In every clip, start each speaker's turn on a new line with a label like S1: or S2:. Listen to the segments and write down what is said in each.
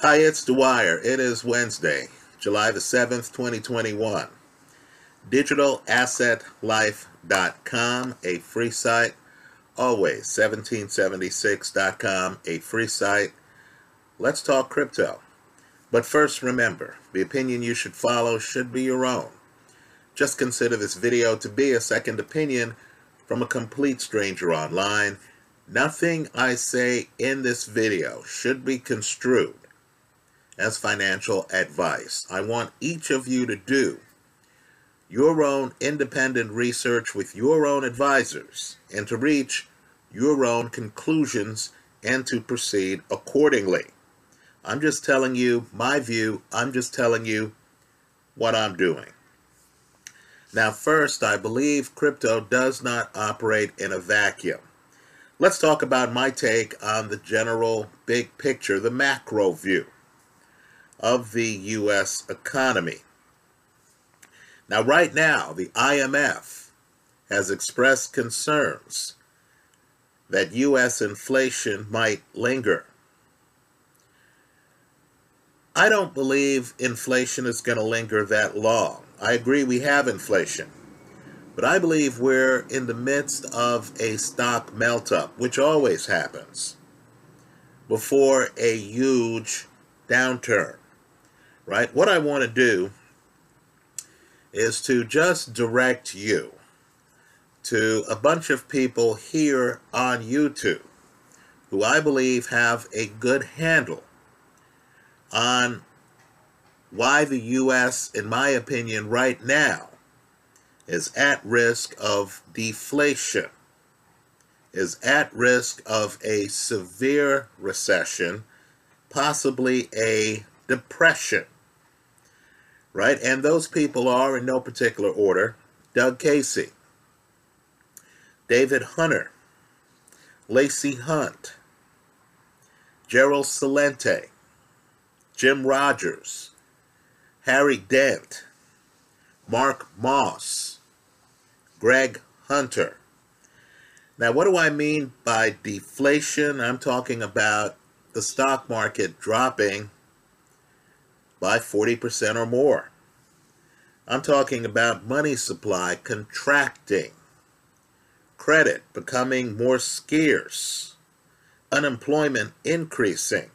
S1: Hi, it's Dwyer. It is Wednesday, July the 7th, 2021. DigitalAssetLife.com, a free site. Always 1776.com, a free site. Let's talk crypto. But first, remember the opinion you should follow should be your own. Just consider this video to be a second opinion from a complete stranger online. Nothing I say in this video should be construed as financial advice. I want each of you to do your own independent research with your own advisors and to reach your own conclusions and to proceed accordingly. I'm just telling you my view. I'm just telling you what I'm doing. Now, first, I believe crypto does not operate in a vacuum. Let's talk about my take on the general big picture, the macro view of the U.S. economy. Now, right now, the IMF has expressed concerns that U.S. inflation might linger. I don't believe inflation is going to linger that long. I agree we have inflation. But I believe we're in the midst of a stock melt up, which always happens before a huge downturn. Right? What I want to do is to just direct you to a bunch of people here on YouTube who I believe have a good handle on why the U.S., in my opinion, right now is at risk of deflation, is at risk of a severe recession, possibly a depression right? And those people are, in no particular order, Doug Casey, David Hunter, Lacey Hunt, Gerald Celente, Jim Rogers, Harry Dent, Mark Moss, Greg Hunter. Now, what do I mean by deflation? I'm talking about the stock market dropping by 40% or more. I'm talking about money supply contracting, credit becoming more scarce, unemployment increasing.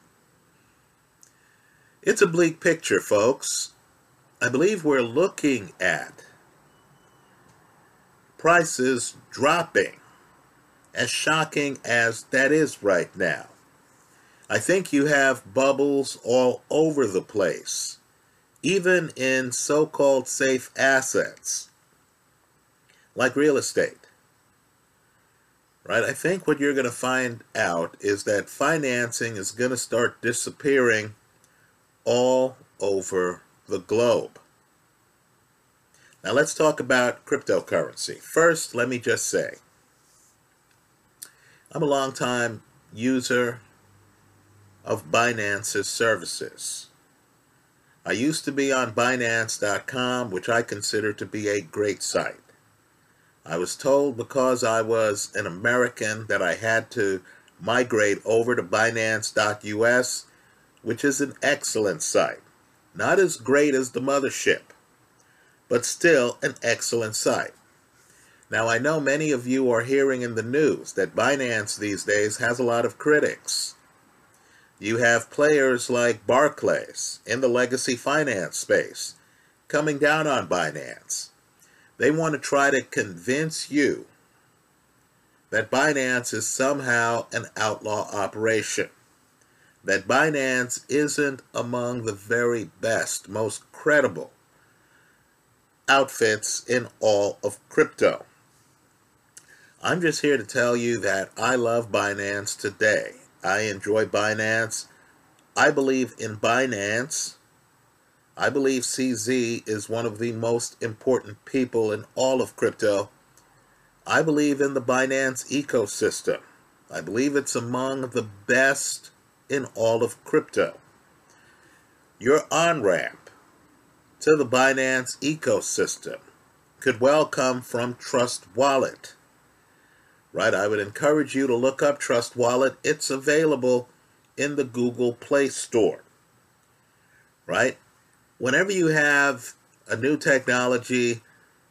S1: It's a bleak picture, folks. I believe we're looking at prices dropping, as shocking as that is right now. I think you have bubbles all over the place, even in so called safe assets like real estate. Right? I think what you're going to find out is that financing is going to start disappearing all over the globe. Now let's talk about cryptocurrency. First, let me just say I'm a long time user of Binance's services. I used to be on Binance.com, which I consider to be a great site. I was told because I was an American that I had to migrate over to Binance.us, which is an excellent site. Not as great as the mothership, but still an excellent site. Now, I know many of you are hearing in the news that Binance these days has a lot of critics. You have players like Barclays in the legacy finance space coming down on Binance. They want to try to convince you that Binance is somehow an outlaw operation, that Binance isn't among the very best, most credible outfits in all of crypto. I'm just here to tell you that I love Binance today. I enjoy Binance. I believe in Binance. I believe CZ is one of the most important people in all of crypto. I believe in the Binance ecosystem. I believe it's among the best in all of crypto. Your on ramp to the Binance ecosystem could well come from Trust Wallet right? I would encourage you to look up Trust Wallet. It's available in the Google Play Store. right? Whenever you have a new technology,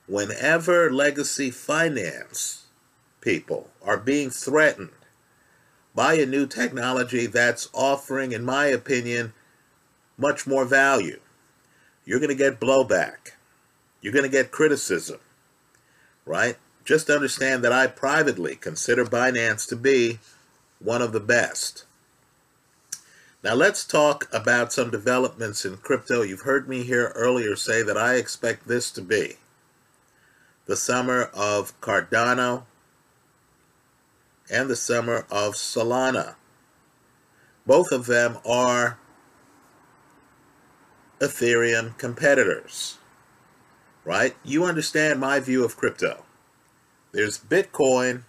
S1: whenever legacy finance people are being threatened by a new technology that's offering, in my opinion, much more value, you're going to get blowback. You're going to get criticism, right? Just understand that I privately consider Binance to be one of the best. Now let's talk about some developments in crypto. You've heard me here earlier say that I expect this to be the summer of Cardano and the summer of Solana. Both of them are Ethereum competitors, right? You understand my view of crypto. There's Bitcoin,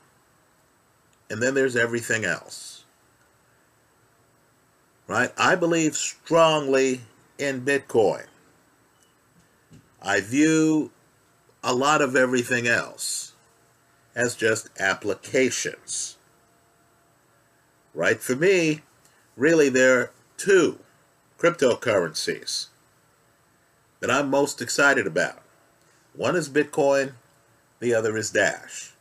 S1: and then there's everything else, right? I believe strongly in Bitcoin. I view a lot of everything else as just applications. Right? For me, really, there are two cryptocurrencies that I'm most excited about. One is Bitcoin, the other is Dash.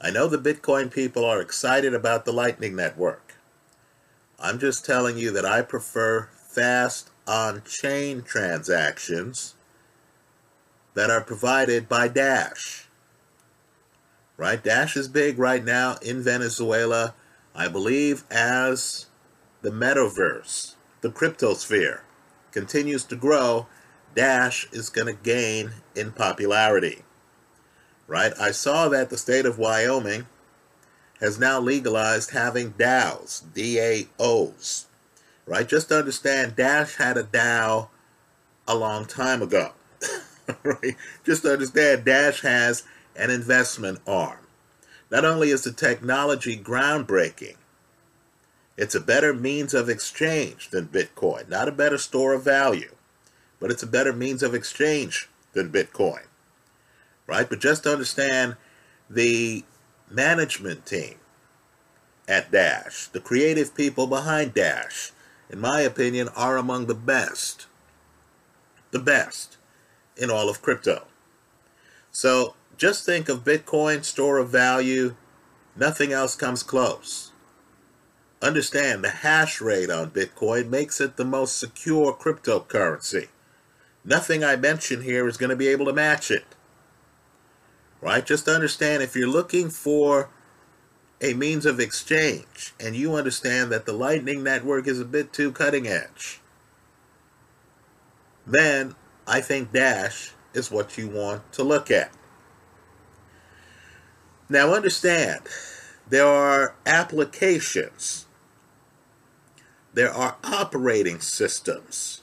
S1: I know the Bitcoin people are excited about the Lightning Network. I'm just telling you that I prefer fast on chain transactions that are provided by Dash. Right? Dash is big right now in Venezuela, I believe, as the metaverse, the cryptosphere, continues to grow. Dash is going to gain in popularity. Right? I saw that the state of Wyoming has now legalized having DAOs, D-A-O's. Right? Just understand, Dash had a DAO a long time ago. right? Just understand, Dash has an investment arm. Not only is the technology groundbreaking, it's a better means of exchange than Bitcoin. Not a better store of value, but it's a better means of exchange than Bitcoin. Right? But just understand the management team at Dash, the creative people behind Dash, in my opinion, are among the best. The best in all of crypto. So just think of Bitcoin, store of value. Nothing else comes close. Understand the hash rate on Bitcoin makes it the most secure cryptocurrency. Nothing I mention here is going to be able to match it. Right? Just understand if you're looking for a means of exchange and you understand that the Lightning Network is a bit too cutting edge, then I think Dash is what you want to look at. Now understand, there are applications, there are operating systems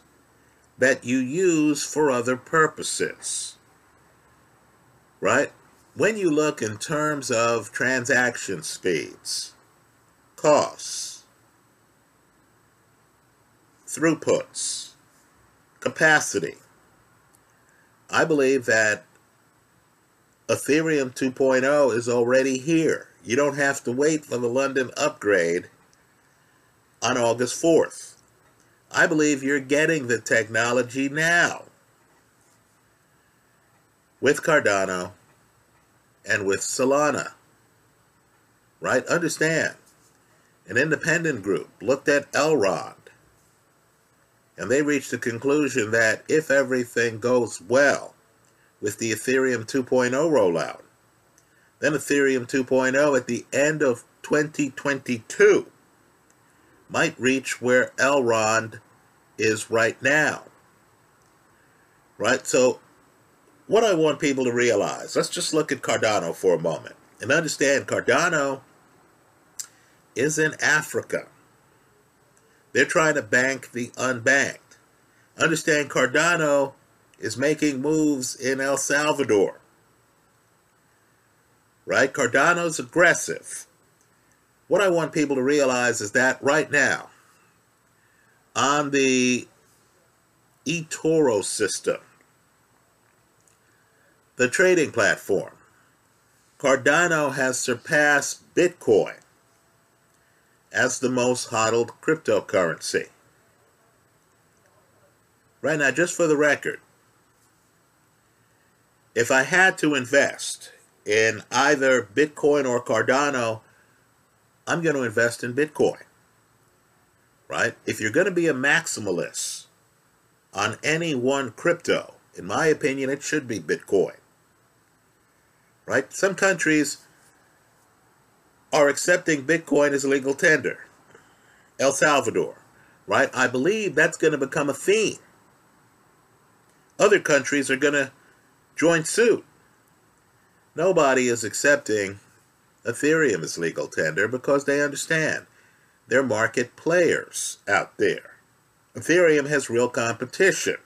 S1: that you use for other purposes, right? When you look in terms of transaction speeds, costs, throughputs, capacity, I believe that Ethereum 2.0 is already here. You don't have to wait for the London upgrade on August 4th. I believe you're getting the technology now with Cardano and with Solana. Right? Understand, an independent group looked at Elrond and they reached the conclusion that if everything goes well with the Ethereum 2.0 rollout, then Ethereum 2.0 at the end of 2022 might reach where Elrond is right now. Right? So, what I want people to realize, let's just look at Cardano for a moment and understand Cardano is in Africa. They're trying to bank the unbanked. Understand Cardano is making moves in El Salvador. Right? Cardano's aggressive. What I want people to realize is that right now, on the eToro system, the trading platform, Cardano has surpassed Bitcoin as the most hodled cryptocurrency. Right now, just for the record, if I had to invest in either Bitcoin or Cardano, I'm going to invest in Bitcoin. Right? If you're going to be a maximalist on any one crypto, in my opinion, it should be Bitcoin. Right? Some countries are accepting Bitcoin as legal tender. El Salvador, right? I believe that's going to become a theme. Other countries are going to join suit. Nobody is accepting Ethereum as legal tender because they understand they're market players out there. Ethereum has real competition.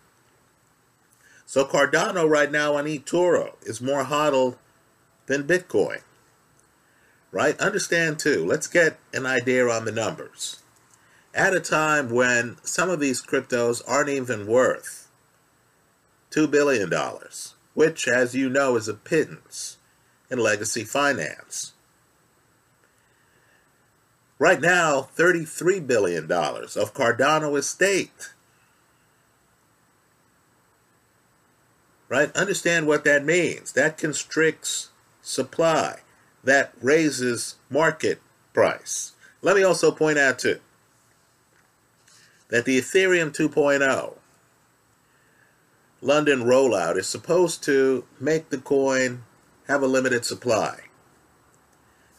S1: So Cardano right now on eToro is more hodl than Bitcoin. Right? Understand too, let's get an idea on the numbers. At a time when some of these cryptos aren't even worth $2 billion, which, as you know, is a pittance in legacy finance. Right now, $33 billion of Cardano is staked. Right? Understand what that means. That constricts supply. That raises market price. Let me also point out, too, that the Ethereum 2.0 London rollout is supposed to make the coin have a limited supply.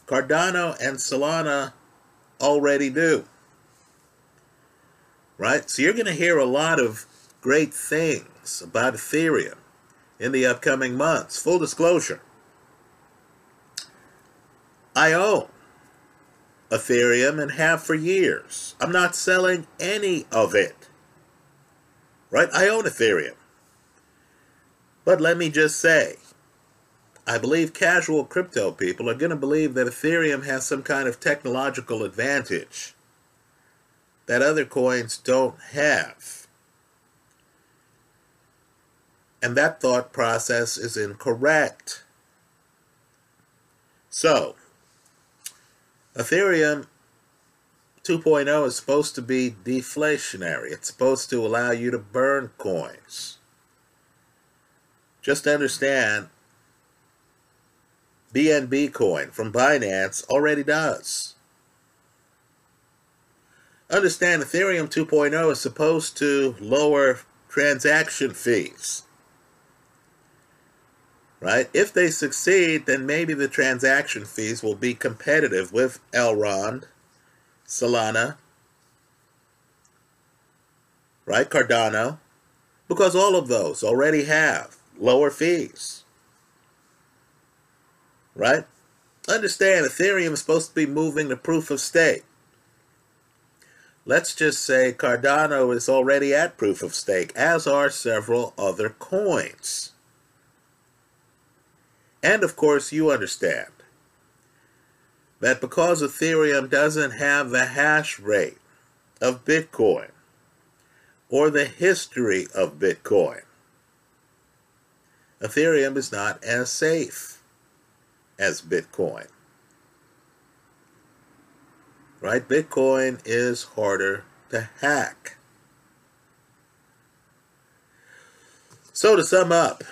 S1: Cardano and Solana already do. Right? So you're going to hear a lot of great things about Ethereum in the upcoming months. Full disclosure I own Ethereum and have for years. I'm not selling any of it. Right? I own Ethereum. But let me just say, I believe casual crypto people are going to believe that Ethereum has some kind of technological advantage that other coins don't have. And that thought process is incorrect. So, Ethereum 2.0 is supposed to be deflationary. It's supposed to allow you to burn coins. Just understand BNB coin from Binance already does. Understand Ethereum 2.0 is supposed to lower transaction fees. Right? If they succeed, then maybe the transaction fees will be competitive with Elrond, Solana, right? Cardano, because all of those already have lower fees right? Understand, Ethereum is supposed to be moving to proof of stake. Let's just say Cardano is already at proof of stake, as are several other coins. And of course, you understand that because Ethereum doesn't have the hash rate of Bitcoin or the history of Bitcoin, Ethereum is not as safe as Bitcoin. Right? Bitcoin is harder to hack. So to sum up,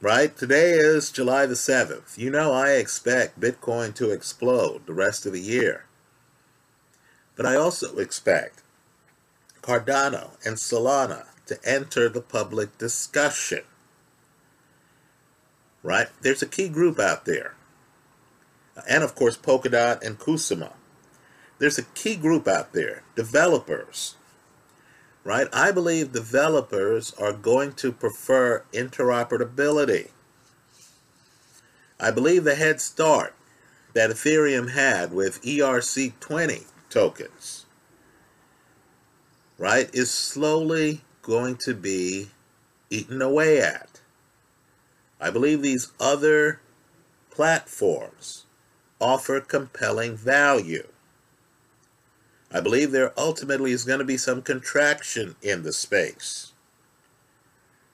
S1: right? Today is July the 7th. You know I expect Bitcoin to explode the rest of the year. But I also expect Cardano and Solana to enter the public discussion right? There's a key group out there. And of course, Polkadot and Kusama. There's a key group out there, developers, right? I believe developers are going to prefer interoperability. I believe the head start that Ethereum had with ERC20 tokens, right, is slowly going to be eaten away at. I believe these other platforms offer compelling value. I believe there ultimately is going to be some contraction in the space.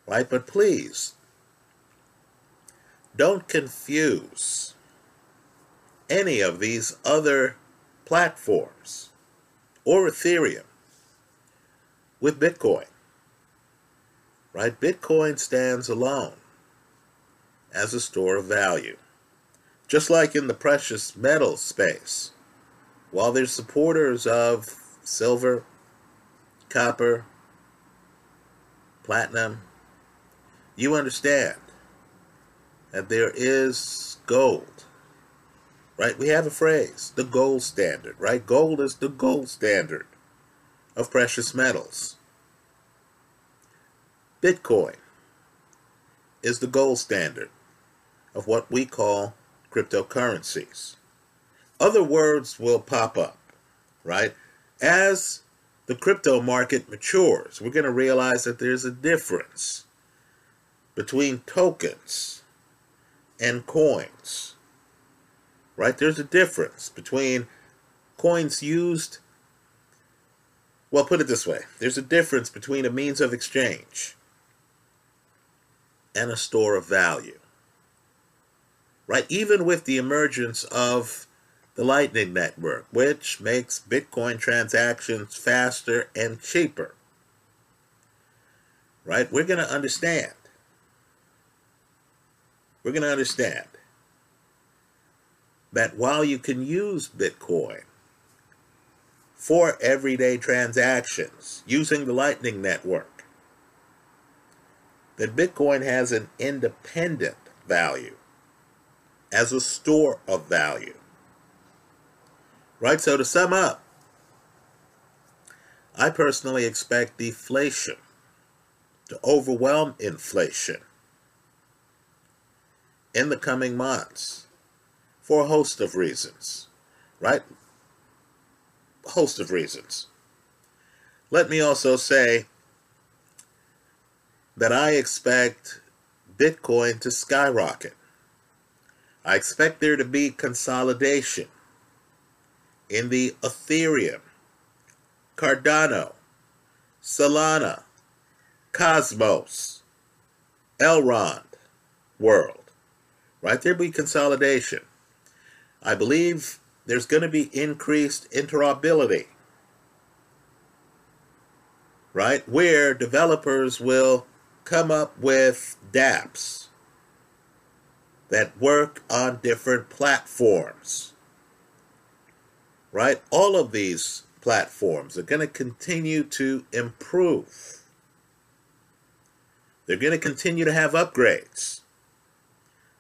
S1: Right? But please, don't confuse any of these other platforms or Ethereum with Bitcoin. right? Bitcoin stands alone as a store of value. Just like in the precious metals space, while there's supporters of silver, copper, platinum, you understand that there is gold. Right? We have a phrase, the gold standard, right? Gold is the gold standard of precious metals. Bitcoin is the gold standard of what we call cryptocurrencies. Other words will pop up, right? As the crypto market matures, we're going to realize that there's a difference between tokens and coins. Right? There's a difference between coins used. Well, put it this way there's a difference between a means of exchange and a store of value. Right? Even with the emergence of the Lightning Network, which makes Bitcoin transactions faster and cheaper. Right? We're going to understand we're going to understand that while you can use Bitcoin for everyday transactions using the Lightning Network, that Bitcoin has an independent value as a store of value. Right? So to sum up, I personally expect deflation to overwhelm inflation in the coming months for a host of reasons, right? A host of reasons. Let me also say that I expect Bitcoin to skyrocket. I expect there to be consolidation in the Ethereum, Cardano, Solana, Cosmos, Elrond world right? There'll be consolidation. I believe there's going to be increased interoperability, right? Where developers will come up with dApps that work on different platforms, right? All of these platforms are going to continue to improve. They're going to continue to have upgrades.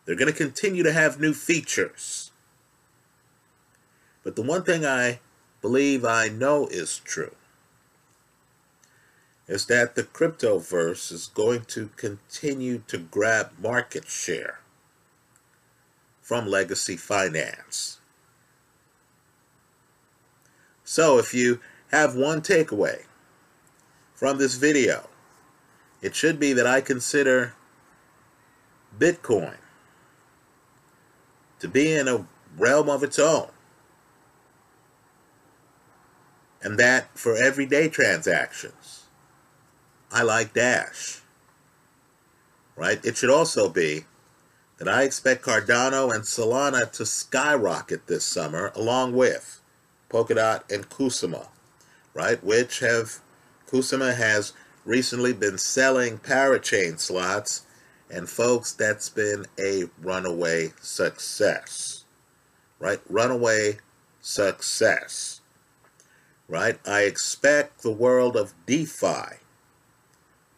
S1: They're going to continue to have new features. But the one thing I believe I know is true is that the cryptoverse is going to continue to grab market share from legacy finance. So if you have one takeaway from this video, it should be that I consider Bitcoin to be in a realm of its own. And that for everyday transactions. I like Dash. Right? It should also be that I expect Cardano and Solana to skyrocket this summer, along with Polkadot and Kusama, right? Which have, Kusama has recently been selling parachain slots and folks, that's been a runaway success. Right? Runaway success. Right? I expect the world of DeFi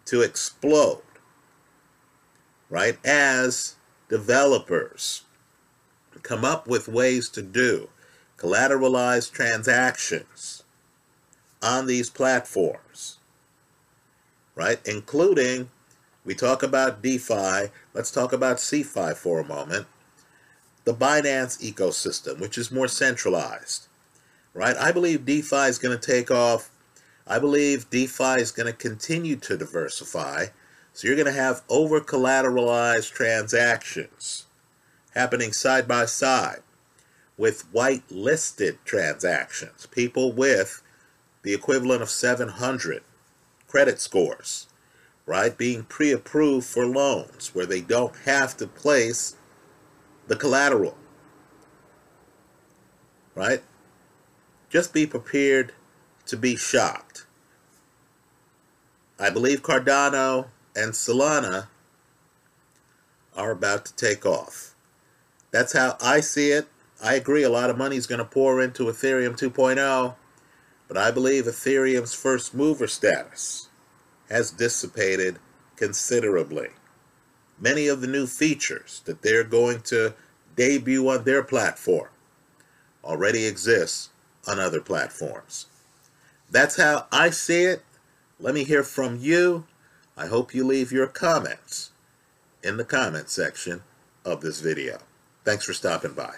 S1: to explode. Right? As developers come up with ways to do collateralized transactions on these platforms. Right? Including we talk about DeFi. Let's talk about CeFi for a moment. The Binance ecosystem, which is more centralized, right? I believe DeFi is going to take off. I believe DeFi is going to continue to diversify. So you're going to have over collateralized transactions happening side by side with white listed transactions, people with the equivalent of 700 credit scores right? Being pre approved for loans where they don't have to place the collateral, right? Just be prepared to be shocked. I believe Cardano and Solana are about to take off. That's how I see it. I agree a lot of money is going to pour into Ethereum 2.0, but I believe Ethereum's first mover status has dissipated considerably. Many of the new features that they're going to debut on their platform already exist on other platforms. That's how I see it. Let me hear from you. I hope you leave your comments in the comment section of this video. Thanks for stopping by.